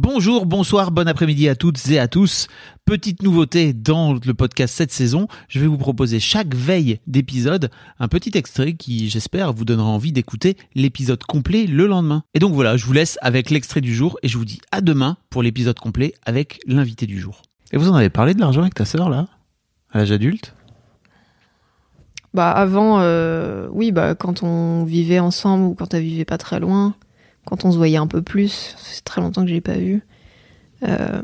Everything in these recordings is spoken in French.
Bonjour, bonsoir, bon après-midi à toutes et à tous. Petite nouveauté dans le podcast cette saison, je vais vous proposer chaque veille d'épisode un petit extrait qui, j'espère, vous donnera envie d'écouter l'épisode complet le lendemain. Et donc voilà, je vous laisse avec l'extrait du jour et je vous dis à demain pour l'épisode complet avec l'invité du jour. Et vous en avez parlé de l'argent avec ta sœur là? À l'âge adulte? Bah avant, euh, oui, bah quand on vivait ensemble ou quand elle vivait pas très loin, quand on se voyait un peu plus, c'est très longtemps que je l'ai pas vu. euh,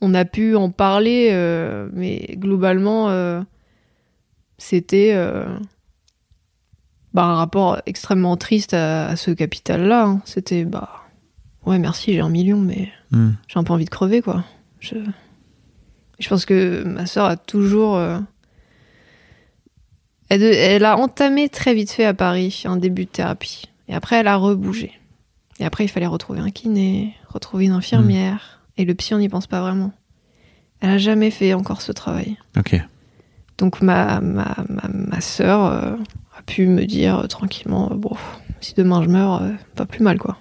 on a pu en parler, euh, mais globalement, euh, c'était bah, un rapport extrêmement triste à, à ce capital-là. hein. C'était bah ouais merci j'ai un million, mais Hmm. j'ai un peu envie de crever quoi. Je, je pense que ma sœur a toujours. Elle, elle a entamé très vite fait à Paris un début de thérapie. Et après, elle a rebougé. Et après, il fallait retrouver un kiné, retrouver une infirmière. Et le psy, on n'y pense pas vraiment. Elle a jamais fait encore ce travail. Ok. Donc ma, ma, ma, ma sœur euh, a pu me dire euh, tranquillement, euh, bon, si demain je meurs, euh, pas plus mal quoi.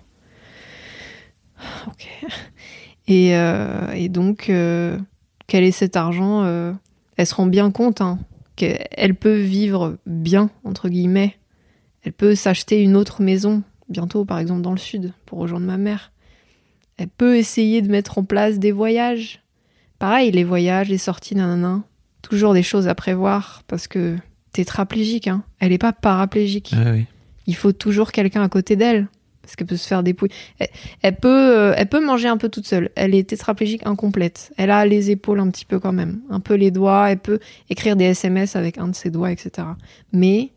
Ok. Et, et donc, quel est cet argent Elle se rend bien compte hein, qu'elle peut vivre bien, entre guillemets. Elle peut s'acheter une autre maison, bientôt par exemple dans le sud, pour rejoindre ma mère. Elle peut essayer de mettre en place des voyages. Pareil, les voyages, les sorties, nanana toujours des choses à prévoir parce que tétraplégique, hein. Elle est pas paraplégique. Ah oui. Il faut toujours quelqu'un à côté d'elle parce qu'elle peut se faire dépouiller. Elle, elle peut, euh, elle peut manger un peu toute seule. Elle est tétraplégique incomplète. Elle a les épaules un petit peu quand même, un peu les doigts. Elle peut écrire des SMS avec un de ses doigts, etc. Mais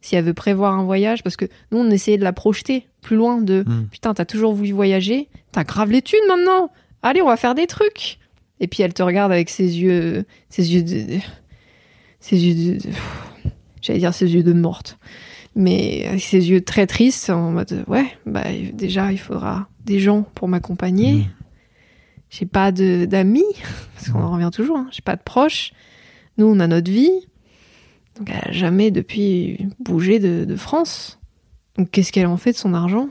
si elle veut prévoir un voyage, parce que nous on essayait de la projeter plus loin de Hmm. putain t'as toujours voulu voyager, t'as grave les thunes maintenant. Allez on va faire des trucs. Et puis elle te regarde avec ses yeux, ses yeux de, ses yeux de, j'allais dire ses yeux de morte, mais avec ses yeux très tristes en mode ouais bah déjà il faudra des gens pour m'accompagner. Mhm. J'ai pas de d'amis parce qu'on en revient toujours. Hein. J'ai pas de proches. Nous on a notre vie. Donc elle a jamais depuis bougé de, de France. Donc qu'est-ce qu'elle en fait de son argent?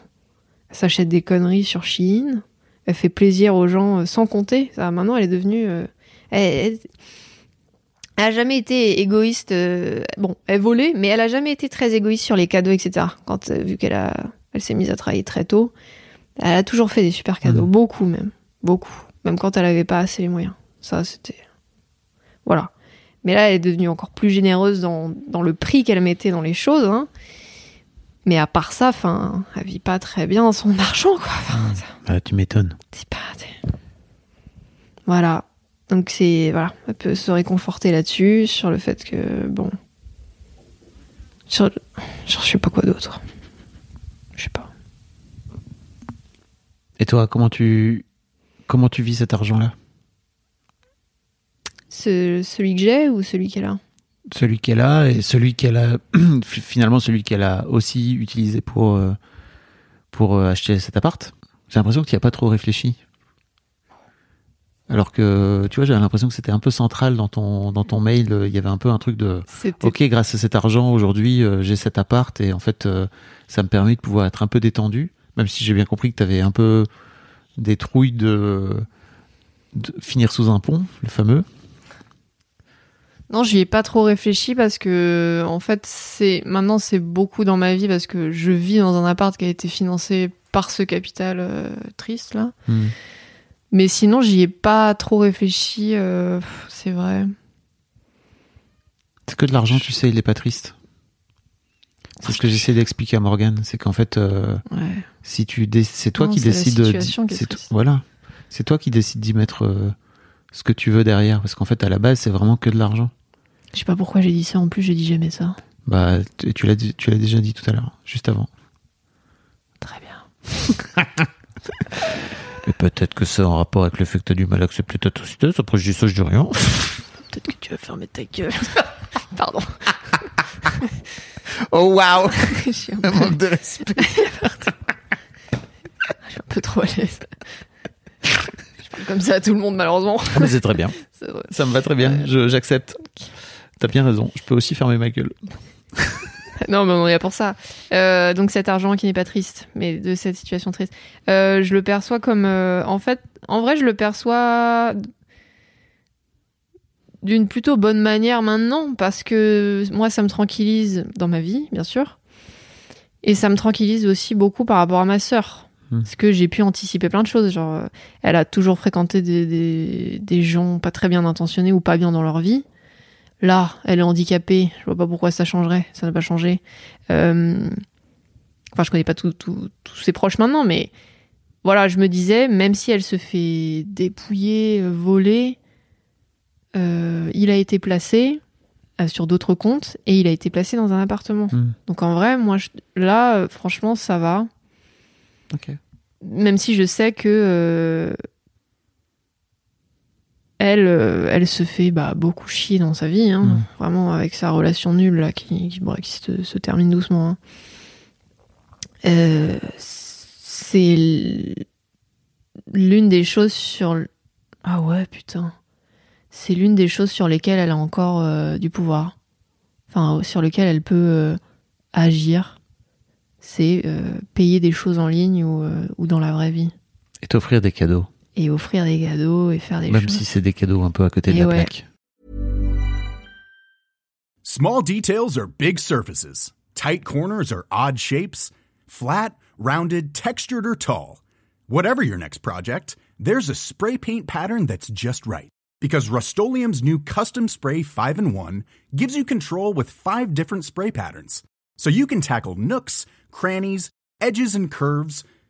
Elle s'achète des conneries sur Shein. Elle fait plaisir aux gens euh, sans compter. Ça, maintenant elle est devenue. euh, elle, elle- elle a jamais été égoïste. euh, bon, elle volait, mais elle a jamais été très égoïste sur les cadeaux, etc. Quand euh, vu qu'elle a, elle s'est mise à travailler très tôt, elle a toujours fait des super cadeaux, Mhm. beaucoup même, beaucoup. Même quand elle avait pas assez les moyens. Ça, c'était voilà. Mais là, elle est devenue encore plus généreuse dans, dans le prix qu'elle mettait dans les choses. hein. Mais à part ça, enfin, elle vit pas très bien son argent, quoi. Enfin, ça- Ah, tu m'étonnes. c'est pas. Voilà. Donc c'est voilà, elle peut se réconforter là-dessus sur le fait que bon, sur, sur je sais pas quoi d'autre. Je sais pas. Et toi, comment tu comment tu vis cet argent-là? Ce- celui que j'ai ou celui qu'elle a. Celui qu'elle a et celui qu'elle a finalement celui qu'elle a aussi utilisé pour euh, pour euh, acheter cet appart. J'ai l'impression que tu n'y as pas trop réfléchi. Alors que tu vois, j'avais l'impression que c'était un peu central dans ton dans ton mail. Il y avait un peu un truc de ok, grâce à cet argent aujourd'hui, euh, j'ai cet appart et en fait, euh, ça me permet de pouvoir être un peu détendu, même si j'ai bien compris que tu avais un peu des trouilles de, de finir sous un pont, le fameux. Non, j'y ai pas trop réfléchi parce que en fait, c'est maintenant c'est beaucoup dans ma vie parce que je vis dans un appart qui a été financé par ce capital euh, triste là. Hmm. Mais sinon, j'y ai pas trop réfléchi. euh, c'est vrai. C'est que de l'argent, tu sais, il est pas triste. C'est ce que j'essaie d'expliquer à Morgan, c'est qu'en fait, euh, Ouais. si tu dé- c'est toi qui décides voilà, c'est toi qui décides d'y mettre ce que tu veux derrière, parce qu'en fait, à la base, c'est vraiment que de l'argent. Je sais pas pourquoi j'ai dit ça. En plus, j'ai dit jamais ça. Bah, tu l'as dit- tu l'as déjà dit tout à l'heure, juste avant. Très bien. Et peut-être que c'est en rapport avec le fait que t'as du mal à accepter ta tristesse. Après, je dis ça, je dis rien. Peut-être que tu vas fermer ta gueule. Pardon. Oh waouh Je suis un peu, manque de respect. je suis un peu trop à l'aise. Je parle comme ça à tout le monde, malheureusement. Ah, mais c'est très bien. Ça me va très bien. Je- J'accepte. T'as bien raison. Je peux aussi fermer ma gueule. Non, mais on est là pour ça. Euh, donc cet argent qui n'est pas triste, mais de cette situation triste, euh, je le perçois comme, euh, en fait, en vrai, je le perçois d'une plutôt bonne manière maintenant, parce que moi, ça me tranquillise dans ma vie, bien sûr, et ça me tranquillise aussi beaucoup par rapport à ma sœur. Hmm. Parce que j'ai pu anticiper plein de choses. Genre, elle a toujours fréquenté des, des, des gens pas très bien intentionnés ou pas bien dans leur vie. Là, elle est handicapée. Je vois pas pourquoi ça changerait. Ça n'a pas changé. Euh, Enfin, je connais pas tout- tout- tous ses proches maintenant, mais voilà, je me disais, même si elle se fait dépouiller, voler, euh, il a été placé euh, sur d'autres comptes et il a été placé dans un appartement. Hmm. Donc en vrai, moi, je- là, franchement, ça va. Ok. Même si je sais que elle, euh, elle se fait bah, beaucoup chier dans sa vie, hein. Mm. vraiment avec sa relation nulle là, qui, qui, bon, qui se, se termine doucement. hein. Euh, c'est l'une des choses sur. l- Ah ouais, putain. C'est l'une des choses sur lesquelles elle a encore euh, du pouvoir. Enfin, sur lesquelles elle peut agir. C'est payer des choses en ligne ou, ou dans la vraie vie. Et t'offrir des cadeaux. Et offrir des cadeaux et faire des Même choses. si c'est des cadeaux un peu à côté de Et la ouais. plaque. Small details are big surfaces. Tight corners are odd shapes. Flat, rounded, textured, or tall. Whatever your next project, there's a spray paint pattern that's just right. Because Rust new Custom Spray 5 in 1 gives you control with five different spray patterns. So you can tackle nooks, crannies, edges, and curves